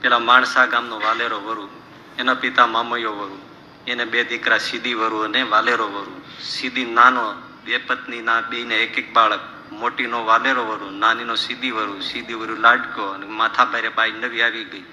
પેલા માણસા ગામનો વાલેરો વરુ, એના પિતા મામયો વરુ, એને બે દીકરા સીધી વરુ અને વાલેરો વરુ. સીધી નાનો, બે પત્ની, ના બે ને એક એક બાળક, મોટીનો વાલેરો વરુ, નાનીનો સીધી વરુ. સીધી વરુ લાડકો અને માથા ભારે બાઈ નવી આવી ગઈ.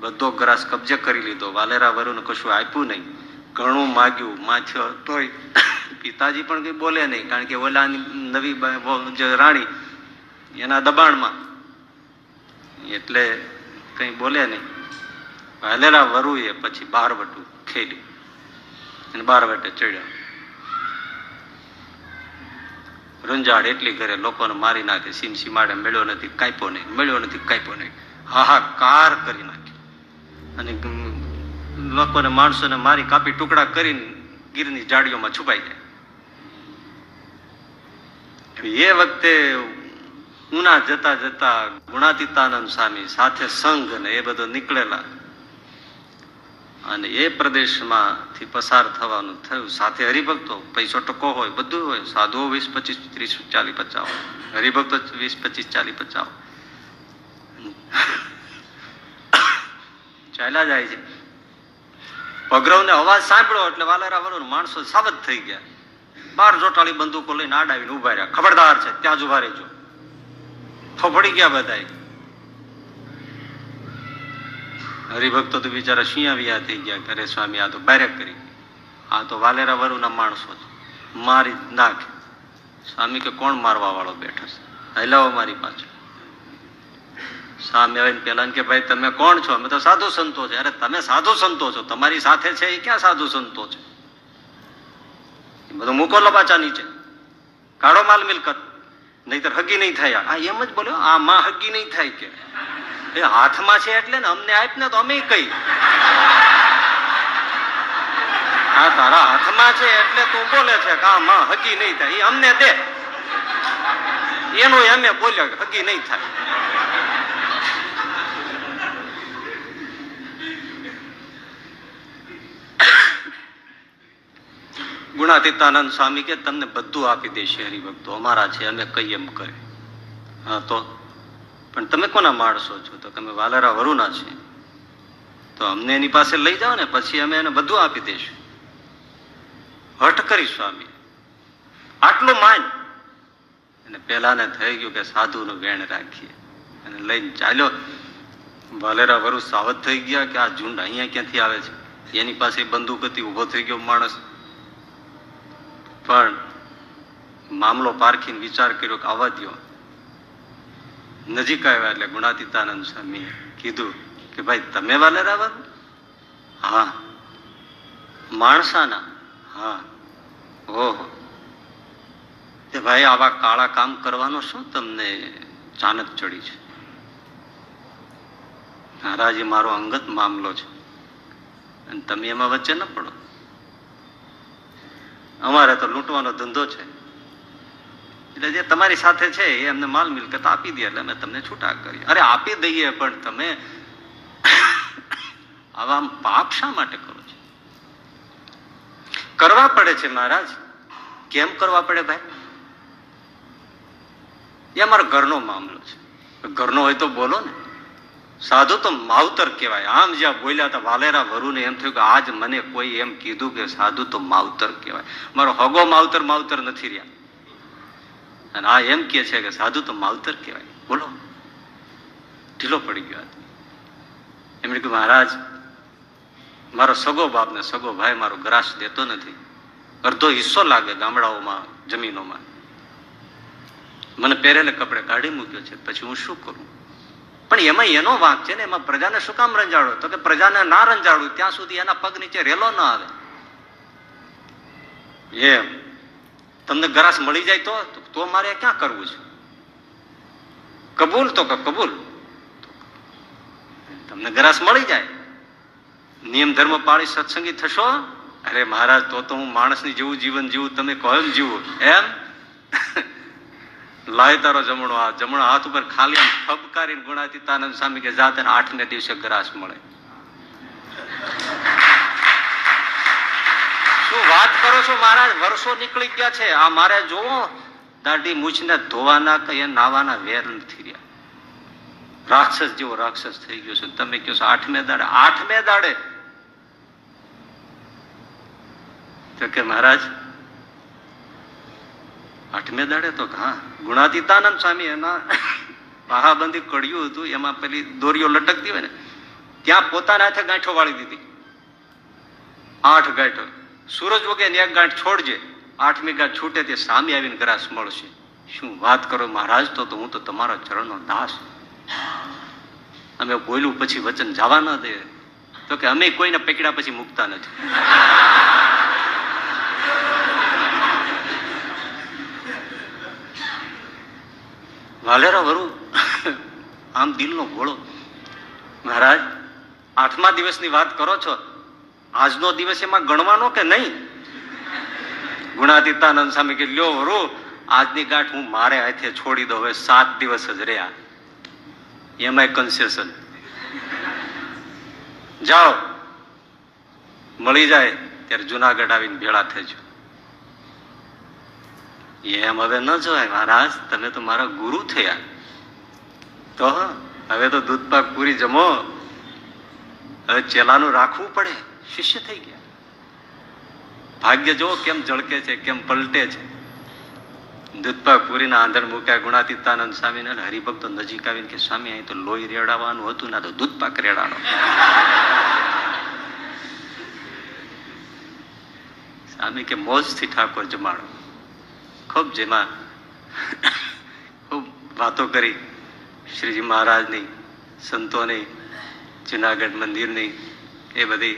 બધો ગ્રાસ કબજે કરી લીધો. વાલેરા વરુને કશું આપ્યું નહીં. ઘણું માગ્યું માથ્યો તોય પિતાજી પણ કઈ બોલે નહીં, કારણ કે ઓલા નવી રાણી, એના દબાણમાં. એટલે કઈ બોલે નહીં. વાલેરા વરુએ પછી બારવટું ખેલ્યું અને બારવટે ચડ્યા. રંજાડ એટલી ઘરે લોકોને મારી નાખે સીમ સીમાડે મળ્યો નથી કાપ્યો નહીં, મળ્યો નથી કાપ્યો નહીં. હાહાકાર કરી નાખ્યો. અને લોકોને, માણસોને મારી કાપી ટુકડા કરીને ગીરની જાડીઓમાં છુપાઈ જાય. એ વખતે ઉના જતા જતા ગુણાતીતાનંદ સ્વામી સાથે સંઘ ને એ બધો નીકળેલા. અને એ પ્રદેશમાંથી પસાર થવાનું થયું. સાથે હરિભક્તો, પૈસો ટકો હોય, બધું હોય. સાધુઓ વીસ પચીસ, ત્રીસ, ચાલીસ, પચાસ હરિભક્તો વીસ, પચીસ, ચાલીસ, પચાસ ચાલ્યા જાય છે. પગરવને અવાજ સાંભળ્યો એટલે વાલેરા વરુણ માણસો સાવધ થઈ ગયા. બાર જોટાળી બંદૂકો લઈને આડાવીને ઊભા રહ્યા. ખબરદાર છે, ત્યાં જ ઊભા રહેજો. ફફડી ગયા બધા હરિભક્તો તો બિચારા શિયાવિયા થઈ ગયા? ઘરે સ્વામી આ તો બેરેક કરી. આ તો વાલેરા વરુના માણસો છે. મારી નાખે. સ્વામી કે કોણ મારવા વાળો બેઠો છે? હલાવો મારી પાછળ. સામે આવીને પેલા કે, ભાઈ, તમે કોણ છો? અમે તો સાધુ સંતો છે. અરે, તમે સાધુ સંતો છો. તમારી સાથે છે એ ક્યાં સાધુ સંતો છે? બધું મૂકો લપાચા નીચે. કાઢો માલ મિલકત. નહીતર હગી નહીં થાય. આ એમ જ બોલ્યો, આ માં હગી નહીં થાય કે. એ હાથમાં છે એટલે ને, અમને આપ ને તો અમે કઈ. આ તારા હાથમાં છે એટલે તું બોલે છે કે આ માં હગી નહીં થાય. એ અમને દે. એનું એમે બોલ્યો હગી નહીં થાય. ગુણાતીતાનંદ સ્વામી કે તમને બધું આપી દેશે હરિભક્તો, અમારા છે, અમે કઈ એમ કરે. હા, તો પણ તમે કોના માણસો છો? તો તમે વાલરા વરુના છે. તો અમને એની પાસે લઈ જાઓ ને, પછી અમે એને બધું આપી દઈશું હઠ કરી સ્વામી. આટલું માન. અને પેલાને થઈ ગયું કે સાધુનું વેણ રાખીએ. અને લઈને ચાલ્યો. વાલેરા વરુ સાવધ થઈ ગયા કે આ ઝુંડ અહીંયા ક્યાંથી આવે છે? એની પાસે બંદૂક હતી ઊભો થઈ ગયો માણસ. પણ મામલો પારખીને વિચાર કર્યો કે આવવા દ્યો. નજીક આવ્યા એટલે ગુણાતીતાનંદ સ્વામીએ કીધું કે ભાઈ, તમે વાલેર વરુ હા. માણસાના? હા. ઓહો. તે ભાઈ, આવા કાળા કામ કરવાનો શું તમને ચાનક ચડી છે? મહારાજ મારો અંગત મામલો છે. અને તમે એમાં વચ્ચે ન પડો. અમારે તો લૂંટવાનો ધંધો છે. એટલે જે તમારી સાથે છે, એ અમને માલ મિલકત આપી દે એટલે અમે તમને છૂટા કરીએ. અરે, આપી દઈએ, પણ તમે આવા પાપ શા માટે કરો છો? કરવા પડે છે મહારાજ. કેમ કરવા પડે ભાઈ? એ અમારા ઘરનો મામલો છે. ઘરનો હોય તો બોલો ને. સાધુ તો માવતર કહેવાય. આમ જ્યાં બોલ્યા હતા વાલેરા વરુને એમ થયું કે આજ મને કોઈ એમ કીધું કે સાધુ તો માવતર કહેવાય. મારો હગો માવતર માવતર નથી રહ્યા. અને આ એમ કે છે કે સાધુ તો માવતર કહેવાય. બોલો. ઢીલો પડી ગયો. એમણે કહ્યું, મહારાજ, મારો સગો બાપ ને સગો ભાઈ મારો ગ્રાસ દેતો નથી. અડધો હિસ્સો લાગે ગામડાઓમાં, જમીનોમાં. મને પહેરેલે કપડે કાઢી મૂક્યો છે. પછી હું શું કરું? પણ એમાં એનો વાંક છે ને, એમાં પ્રજાને શું કામ રંજાડો? તો કે પ્રજાને ના રંજાડું ત્યાં સુધી એના પગ નીચે રેલો ના આવે. એમ. તમને ગ્રાસ મળી જાય તો તો મારે ક્યાં કરવું છે? કબૂલ તો કે, કબૂલ. તમને ગ્રાસ મળી જાય. નિયમ ધર્મ પાળી સત્સંગી થશો? અરે મહારાજ, તો તો હું માણસની જેવું જીવન જીવું, તમે કહો એમ જીવું. એમ? લાય તારો જમણો હાથ જમણો હાથ ઉપર ખાલી આમ ફબકારીને ગુણાતીતાનંદ સ્વામી કે જાતે આઠ ને દિવસે ગ્રાસ મળે. શું વાત કરો છો મહારાજ? વર્ષો નીકળી ગયા છે. આ મારે જોવો, દાઢી મૂછને ધોવાના કે નાવાના વેર નથી રહ્યા. રાક્ષસ જેવો રાક્ષસ થઈ ગયો છે. તમે કહો છો આઠમે દાડે? આઠમે દાડે? તો કે મહારાજ આઠમે દાડે તો હા. ગુણાતીતાનંદ સ્વામી એના પાહાબંધી કડિયું હતું, એમાં પેલી દોરીઓ લટકતી હોય ને, ત્યાં પોતાના હાથે ગાંઠો વાળી દીધી. આઠ ગાંઠો. સૂરજ વગે એક ગાંઠ છોડજે, આઠમી ગાંઠ છૂટે તે સામે આવીને ગ્રાસ મળશે. શું વાત કરો મહારાજ તો હું તો તમારા ચરણનો દાસ. અમે બોલ્યું પછી વચન જવા ન દે. તો કે અમે કોઈને પકડ્યા પછી મૂકતા નથી. વાલેરા વરુ. આમ દિલનો ઘોળો મહારાજ, આઠમા દિવસની વાત કરો છો. આજનો દિવસ એમાં ગણવાનો કે નહીં? ગુણાતીતાનંદ સ્વામી કે, લ્યો વરુ, આજની ગાંઠ હું મારે હાથે છોડી દઉં. હવે સાત દિવસ જ રહ્યા. એમાં કન્સેશન જાઓ. મળી જાય ત્યારે જુનાગઢ આવીને ભેળા થજો એમ હવે ન જોવાય મહારાજ, તમે તો મારા ગુરુ થયા. તો હવે તો દૂધપાક પૂરી જમો. હવે ચેલાનું રાખવું પડે, શિષ્ય થઈ ગયા. ભાગ્ય જો કેમ જળકે છે, કેમ પલટે છે. દૂધપાક પૂરીના આંધણ મૂક્યા ગુણાતીતાનંદ સ્વામી અને હરિભક્તો નજીક આવીને કે, સ્વામી, અહીં તો લોહી રેડાવાનું હતું ના તો દૂધપાક રેડાનો સ્વામી કે, મોજથી ઠાકોર જમાડો. ખૂબ જેમાં ખૂબ વાતો કરી શ્રીજી મહારાજની, સંતોની, જુનાગઢ મંદિરની એ બધી.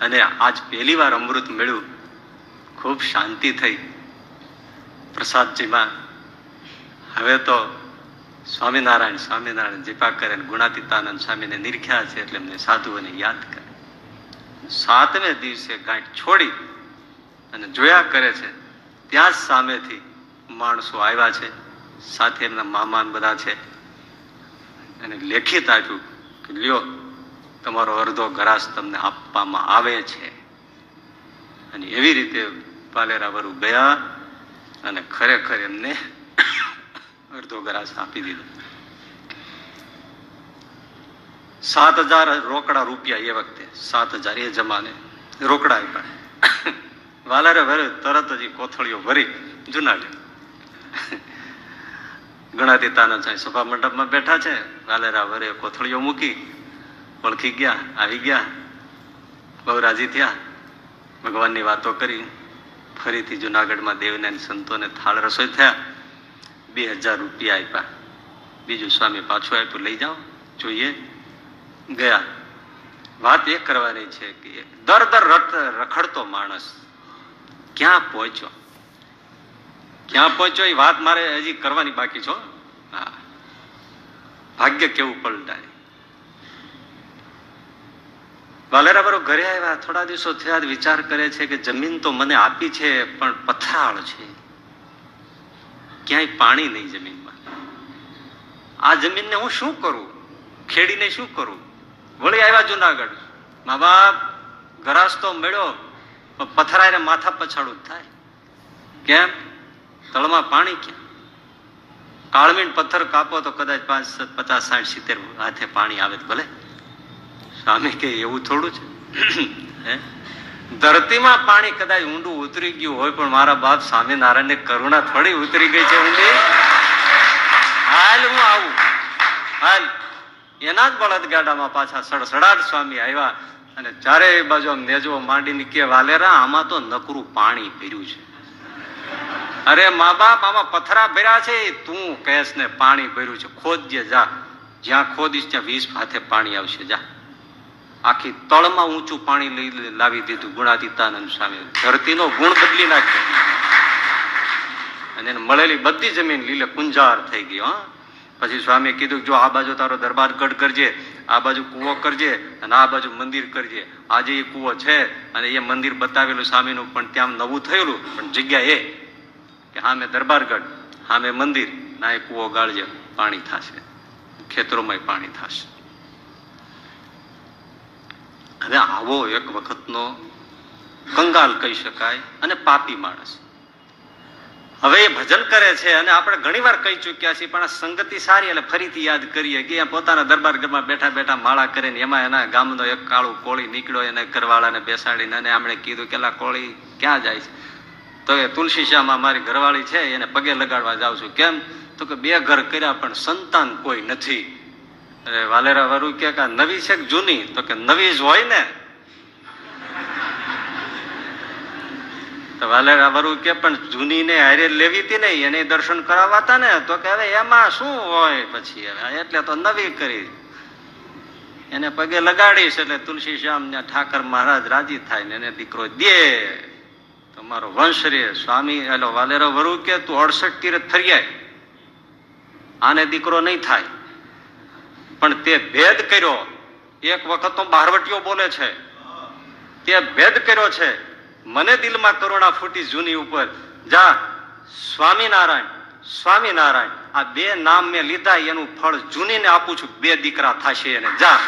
અને આજ પહેલી વાર અમૃત મળ્યું. ખૂબ શાંતિ થઈ. પ્રસાદજીમાં હવે તો સ્વામિનારાયણ સ્વામિનારાયણ જીપા કરે ગુણાતીતાનંદ સ્વામીને નિરખ્યા છે એટલે એમને સાધુઓને યાદ કરે. સાતમે દિવસે ગાંઠ છોડી અને જોયા કરે છે ત્યાં જ સામેથી માણસો આવ્યા છે. સાથે એમના મામાન બધા છે. અને લેખિત આપ્યું કે લ્યો, તમારો અડધો ગ્રાસ તમને આપવામાં આવે છે. અને એવી રીતે પાલેરા વરુ ગયા અને ખરેખર એમને અડધો ગ્રાસ આપી દીધો. સાત હજાર રોકડા રૂપિયા એ વખતે, સાત હજાર એ જમાને રોકડા આપ્યા વાલારે ભરે તરત જ કોથળીઓ ભરી જુનાગઢ. ગણાતીતાનંદ સાહેબ સભા મંડપમાં બેઠા છે. વાલેરા વરે કોથળીઓ મૂકી ઓળખી ગયા, આવી ગયા બહુ રાજી થયા, ભગવાનની વાતો કરી. ફરીથી જુનાગઢમાં દેવને સંતોને થાળ રસોઈ થયા. બે હજાર રૂપિયા આપ્યા. બીજું સ્વામી પાછું આપ્યું, લઈ જાઓ, જોઈએ. ગયા. વાત એ કરવાની છે કે દર દર રખડતો માણસ ક્યાં પહોંચ્યો? ક્યાં પહોંચ્યો એ વાત મારે હજી કરવાની બાકી છો હા. ભાગ્ય કેવું પલટાય. વાલેરા બરો ઘરે આવ્યા, થોડા દિવસો થયા વિચાર કરે છે કે જમીન તો મને આપી છે, પણ પથરાળ છે. ક્યાંય પાણી નહીં જમીનમાં. આ જમીનને હું શું કરું? ખેડીને શું કરું? વળી આવ્યા જુનાગઢ. મા બાપ, ઘરાસ તો મળ્યો. પથરાય માથા પછાડું થાય. કેમ? તળમાં પાણી કેમ કાળમીન પથ્થર કાપો તો કદાચ પાંચ પચાસ, સાઠ, સિત્તેર હાથે પાણી આવે ભલે. સ્વામી કે એવું થોડું છે? ધરતીમાં પાણી કદાચ ઊંડું ઉતરી ગયું હોય પણ મારા બાપ સ્વામિનારાયણ કરુણા થોડી ઉતરી ગઈ છે ઊંડી. હાલ હું આવું. હાલ. એના જ બળદગાડામાં પાછા સડસડાટ સ્વામી આવ્યા. અને ચારે બાજુ નેજવો માંડીને કે, વાલેરા, આમાં તો નકરું પાણી ભર્યું છે. અરે, મા બાપ, આમાં પથરા ભર્યા છે. તું કેસ ને પાણી ભર્યું છે. ખોદજે, જા. જ્યાં ખોદીશ, ત્યાં વીસ હાથે પાણી આવશે. જા. આખી તળમાં ઊંચું પાણી લઈ લાવી દીધું. ગુણાતીતાનંદ સ્વામી ધરતીનો ગુણ બદલી નાખ્યો. અને એને મળેલી બધી જમીન લીલે કુંજાર થઈ ગઈ, હા. પછી સ્વામી કીધું જો આ બાજુ તારો દરબાર ગઢ કરજે આ બાજુ કૂવો કરજે અને આ બાજુ મંદિર કરજે. આજે એ કૂવો છે અને એ મંદિર બતાવેલું સામેનું પણ ત્યાં નવું થયેલું. પણ જગ્યા એ કે હા, મેં દરબારગઢ, હા, મેં મંદિર, ના, એ કૂવો ગાળજે, પાણી થશે. ખેતરોમાં પાણી થશે. હવે આવો એક વખતનો કંગાલ કહી શકાય અને પાપી માણસ. હવે એ ભજન કરે છે અને આપણે ઘણી વાર કહી ચૂક્યા છીએ, પણ આ સંગતિ સારી એટલે ફરીથી યાદ કરીએ કે પોતાના દરબાર ઘરમાં બેઠા બેઠા માળા કરીને એમાં એના ગામનો એક કાળું કોળી નીકળ્યો, એને ઘરવાળાને બેસાડીને અને આમણે કીધું કે કોળી, ક્યાં જાય છે? તો એ તુલસી શ્યામાં મારી ઘરવાળી છે, એને પગે લગાડવા જાઉં છું. કેમ? તો કે બે ઘર કર્યા, પણ સંતાન કોઈ નથી. અરે વાલેરા વારું કે નવી છે કે જૂની? તો કે નવી જ હોય ને. તો વાલેરા વારું કે, પણ જૂની ને હારે લેવી હતી ને એને દર્શન કરાવાતા ને, તો કે હવે એમાં શું હોય પછી હવે? એટલે તો નવી કરી. એને પગે લગાડીશ એટલે તુલસી શ્યામ ને ઠાકર મહારાજ રાજી થાય ને એને દીકરો દે. તમારો વંશ રે, સ્વામી એટલે વાલેરો વરુ કે, તું અડસઠ તીર્થ ફરિયાય. આને દીકરો નહીં થાય. પણ તે ભેદ કર્યો. એક વખત તો બહારવટીઓ બોલે છે. તે ભેદ કર્યો છે. મને દિલમાં કરુણા ફૂટી જૂની ઉપર. જા, સ્વામિનારાયણ સ્વામિનારાયણ, આ બે નામ મેં લીધા, એનું ફળ જૂનીને આપું છું. બે દીકરા થશે એને. જા.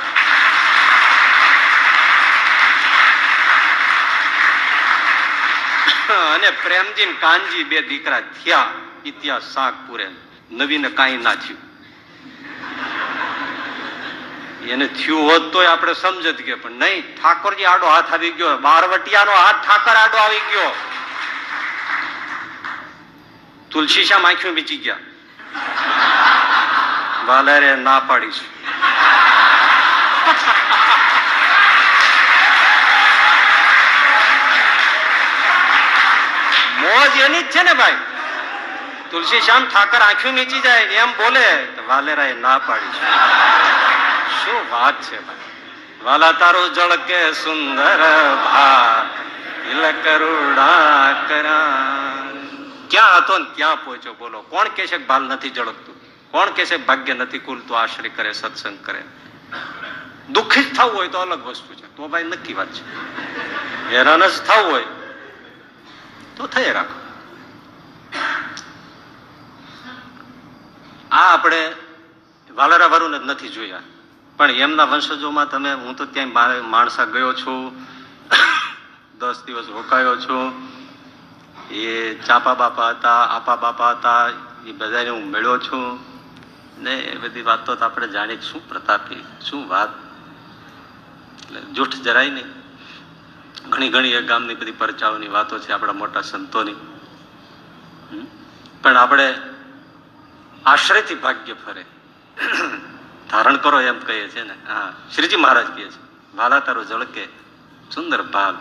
અને પ્રેમજી કાનજી બે દીકરા થયા ઇતિહાસ શાક પૂરે. નવીને કાંઈ ના થયું. એને થયું હોત તોય આપણે સમજત કે, પણ નહીં, ઠાકોરજી આડો હાથ આવી ગયો. બારવટિયાનો હાથ ઠાકર આડો આવી ગયો. તુલસી શ્યામ આંખ્યું બીચી ગયા. વાલરે ના પાડીશું મોજ એની જ છે ને ભાઈ? તુલસી શ્યામ ઠાકર આંખ્યું નીચી જાય, એમ બોલે વાલેરા વાલેરાએ ના પાડી છે. શું વાત છે ભાઈ? વાલા તારું જળ કે સુંદર ભા ઇલ કરુણા કરા ક્યાં હતો ને ક્યાં પહોંચ્યો? બોલો. કોણ કે છે બાલ નથી જળકતું કોણ કે છે ભાગ્ય નથી ખુલતું? આશ્રય કરે, સત્સંગ કરે. દુઃખી જ થવું હોય તો અલગ વસ્તુ છે. તો ભાઈ નક્કી વાત છે. હેરાન જ થવું હોય તો થઈ રાખો. આ આપણે વાલરા વરુને નથી જોયા. પણ એમના વંશજોમાં તમે, હું તો ત્યાં માણસા ગયો છું, દસ દિવસ રોકાયો છું. એ ચાપા બાપા હતા, આપા બાપા હતા, એ બધાને હું મેળ્યો છું. ને એ બધી વાતો તો આપણે જાણી શું પ્રતાપી, શું વાત? એટલે જૂઠ જરાય નહીં. ઘણી ઘણી એ ગામની બધી પરચાઓની વાતો છે આપણા મોટા સંતોની. પણ આપણે આશ્રયથી ભાગ્ય ફરે. ધારણ કરો એમ કહીએ છે ને. હા, શ્રીજી મહારાજ કહે છે વાલા તારો ઝળકે સુંદર ભાગ